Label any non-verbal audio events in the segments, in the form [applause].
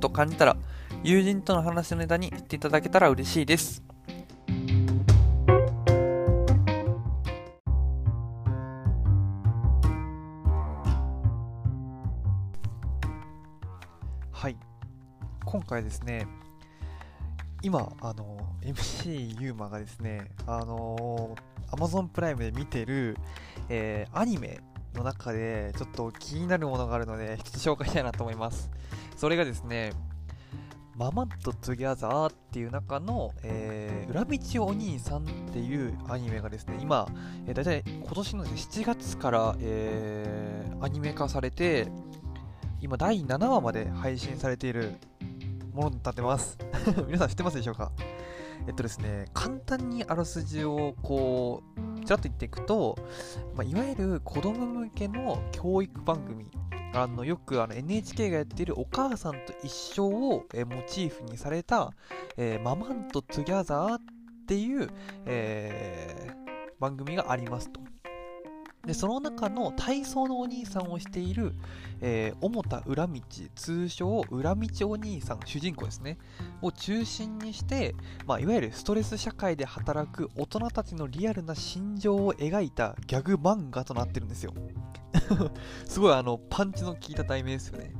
と感じたら友人との話のネタにしていただけたら嬉しいです。はい。今回ですね、今、あの、MC ユーマがですね、あの、Amazon プライムで見てる、えー、アニメの中でちょっと気になるものがあるので、一つ紹介したいなと思います。それがですね、ママンとトゥギャザーっていう中の、えー、裏道お兄さんっていうアニメがですね、今、えー、大体今年の、ね、7月から、えー、アニメ化されて、今第7話まで配信されているものになってます。[laughs] 皆さん知ってますでしょうか？えっとですね、簡単にあらすじをこう、ちらっと言っていくと、まあ、いわゆる子供向けの教育番組あのよくあの NHK がやっているお母さんと一緒を、えモチーフにされた、えー、ママンとトゥギャザーっていう、えー、番組がありますと。で、その中の体操のお兄さんをしている、えー、桃田裏道、通称裏道お兄さん、主人公ですね、を中心にして、まあ、いわゆるストレス社会で働く大人たちのリアルな心情を描いたギャグ漫画となってるんですよ。[laughs] すごいあの、パンチの効いた題名ですよね。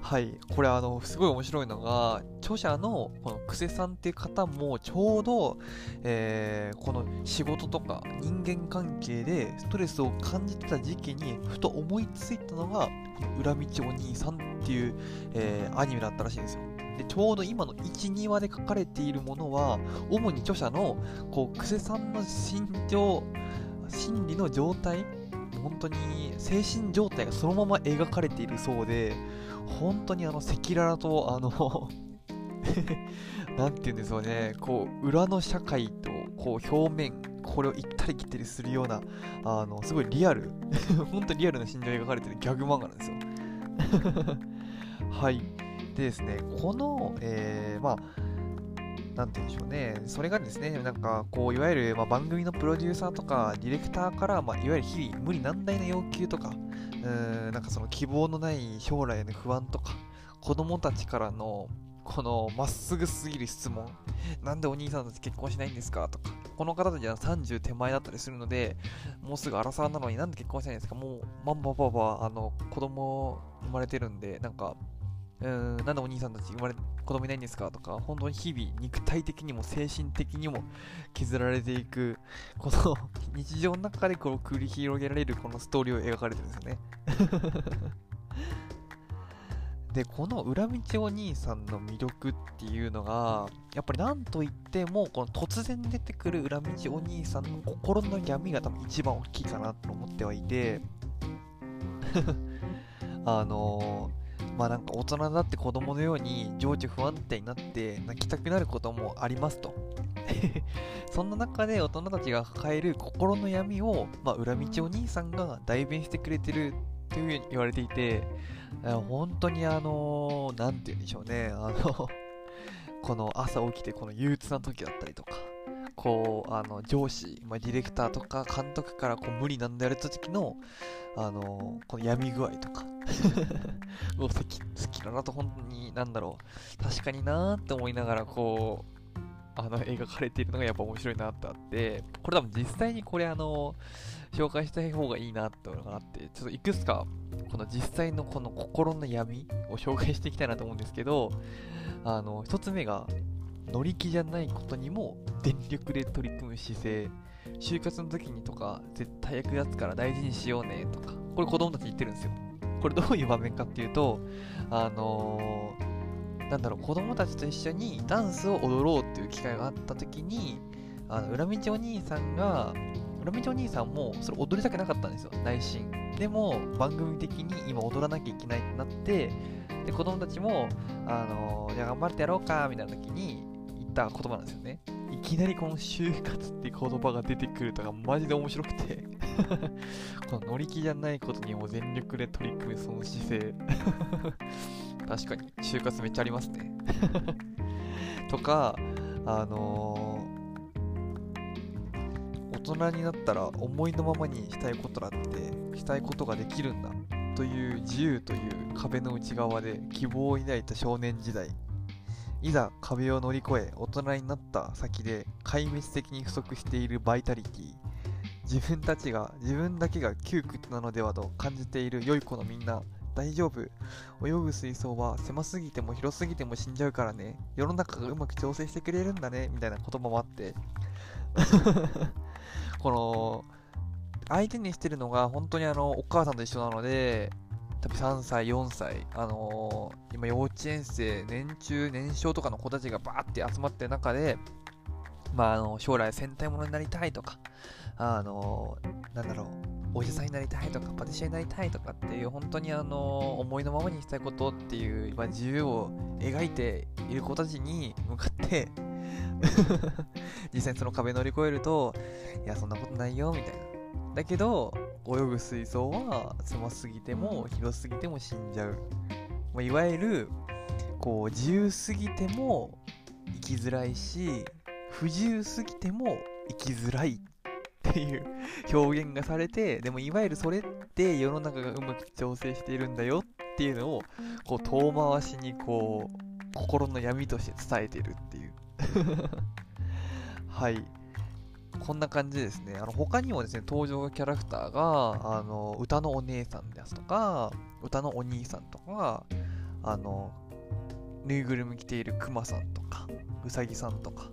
はい。これあの、すごい面白いのが、著者のこのクセさんっていう方もちょうど、えー、この仕事とか人間関係でストレスを感じてた時期にふと思いついたのが、裏道お兄さんっていう、えー、アニメだったらしいんですよ。でちょうど今の1、2話で書かれているものは、主に著者の、こう、クセさんの心情、心理の状態本当に精神状態がそのまま描かれているそうで、本当にあの赤裸々と、あの [laughs] なんて言うんですよね、こう、裏の社会と、こう、表面、これを行ったり来たりするような、あの、すごいリアル、[laughs] 本当にリアルな心情が描かれてるギャグ漫画なんですよ。[laughs] はい。でですね、この、えー、まあ、なんて言うんでしょうね、それがですね、なんか、こう、いわゆる、ま、番組のプロデューサーとか、ディレクターから、まあ、いわゆる日々、無理難題な要求とか、うーん、なんかその希望のない将来への不安とか、子供たちからの、このまっすぐすぎる質問、なんでお兄さんたち結婚しないんですかとか、この方たちは30手前だったりするので、もうすぐ荒沢なのになんで結婚しないんですかもう、マンバパパ、あの、子供生まれてるんで、なんか、うーん、なんでお兄さんたち生まれ、子供いないんですかとか、本当に日々、肉体的にも精神的にも削られていく、この [laughs] 日常の中でこう繰り広げられるこのストーリーを描かれてるんですよね。[laughs] で、この裏道お兄さんの魅力っていうのが、やっぱりなんといっても、この突然出てくる裏道お兄さんの心の闇が多分一番大きいかなと思ってはいて、[laughs] あのー、まあなんか大人だって子供のように情緒不安定になって泣きたくなることもありますと。[laughs] そんな中で大人たちが抱える心の闇を、まあ、裏道お兄さんが代弁してくれてるっていうふうに言われていて、本当にあのー、なんて言うんでしょうね、あの [laughs] この朝起きてこの憂鬱な時だったりとか、こう、あの、上司、まあ、ディレクターとか監督からこう無理なんだやれた時の、あのこの闇具合とか。[laughs] 好き、好きだなと本当に、なんだろう、確かになーって思いながら、こう、あの、描かれているのがやっぱ面白いなってあって、これ多分実際にこれあの、紹介した方がいいなってのがあって、ちょっといくつか、この実際のこの心の闇を紹介していきたいなと思うんですけど、あの、一つ目が、乗り気じゃないことにも全力で取り組む姿勢。就活の時にとか、絶対役立つから大事にしようねとか、これ子供たち言ってるんですよ。これどういう場面かっていうと、あのー、なんだろう、子供たちと一緒にダンスを踊ろうっていう機会があった時に、あの、裏道お兄さんが、裏道お兄さんもそれ踊りたくなかったんですよ、内心。でも、番組的に今踊らなきゃいけないってなって、で、子供たちも、あのじゃあ頑張ってやろうか、みたいな時に言った言葉なんですよね。いきなりこの就活って言葉が出てくるとかマジで面白くて。[laughs] この乗り気じゃないことにも全力で取り組むその姿勢。[laughs] 確かに就活めっちゃありますね。[laughs] とかあのー、大人になったら思いのままにしたいことだってしたいことができるんだという自由という壁の内側で希望を抱いた少年時代。いざ壁を乗り越え大人になった先で壊滅的に不足しているバイタリティ。自分たちが自分だけが窮屈なのではと感じている良い子のみんな大丈夫。泳ぐ水槽は狭すぎても広すぎても死んじゃうからね。世の中がうまく調整してくれるんだねみたいな言葉もあって。[laughs] この相手にしてるのが本当にあのお母さんと一緒なので多分3歳、4歳、あのー、今幼稚園生、年中、年少とかの子たちがバーって集まってる中で、まあ、あの将来戦隊ものになりたいとか、あのー、なんだろう、お医者さんになりたいとか、パティシエになりたいとかっていう、本当にあの思いのままにしたいことっていう、ま、自由を描いている子たちに向かって [laughs] 実際にその壁乗り越えると、いや、そんなことないよ、みたいな。だけど、泳ぐ水槽は狭すぎても広すぎても死んじゃう。まあ、いわゆる、こう、自由すぎても生きづらいし、不自由すぎても生きづらいっていう [laughs] 表現がされて、でもいわゆるそれって世の中がうまく調整しているんだよっていうのを、こう遠回しにこう、心の闇として伝えてるっていう [laughs] はい。こんな感じですね。あの他にもですね、登場キャラクターが、あの歌のお姉さんですとか、歌のお兄さんとか、あの、ぬいぐるみ着ているクマさんとか、うさぎさんとか、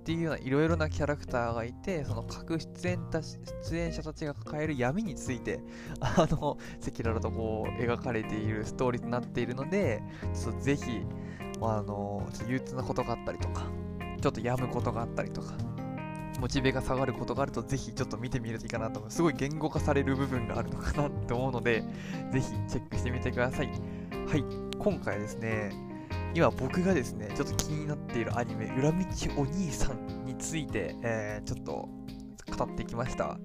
っていうようないろいろなキャラクターがいて、その各出演た出演者たちが抱える闇について、あの、赤裸々とこう描かれているストーリーとなっているので、ちょっとぜひ、あの、憂鬱なことがあったりとか、ちょっと病むことがあったりとか、モチベが下がることがあると、ぜひちょっと見てみるといいかなと思う。すごい言語化される部分があるのかなって思うので、[laughs] ぜひチェックしてみてください。はい、今回ですね、今僕がですね、ちょっと気になっているアニメ、裏道お兄さんについて、えー、ちょっと語ってきました。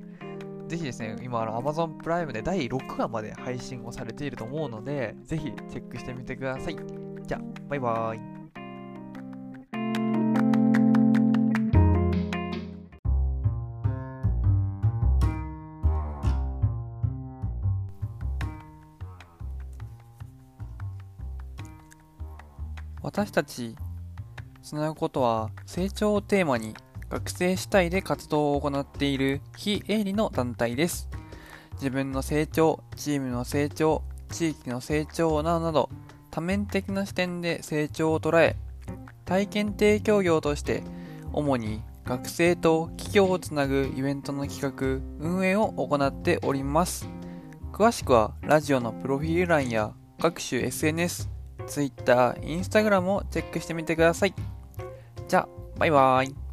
ぜひですね、今、あの Amazon プライムで第6話まで配信をされていると思うので、ぜひチェックしてみてください。じゃあ、バイバーイ。私たちつなぐことは成長をテーマに学生主体で活動を行っている非営利の団体です。自分の成長、チームの成長、地域の成長などなど多面的な視点で成長を捉え体験提供業として主に学生と企業をつなぐイベントの企画、運営を行っております。詳しくはラジオのプロフィール欄や各種 SNS、Twitter、Instagram をチェックしてみてください。じゃあ、バイバーイ。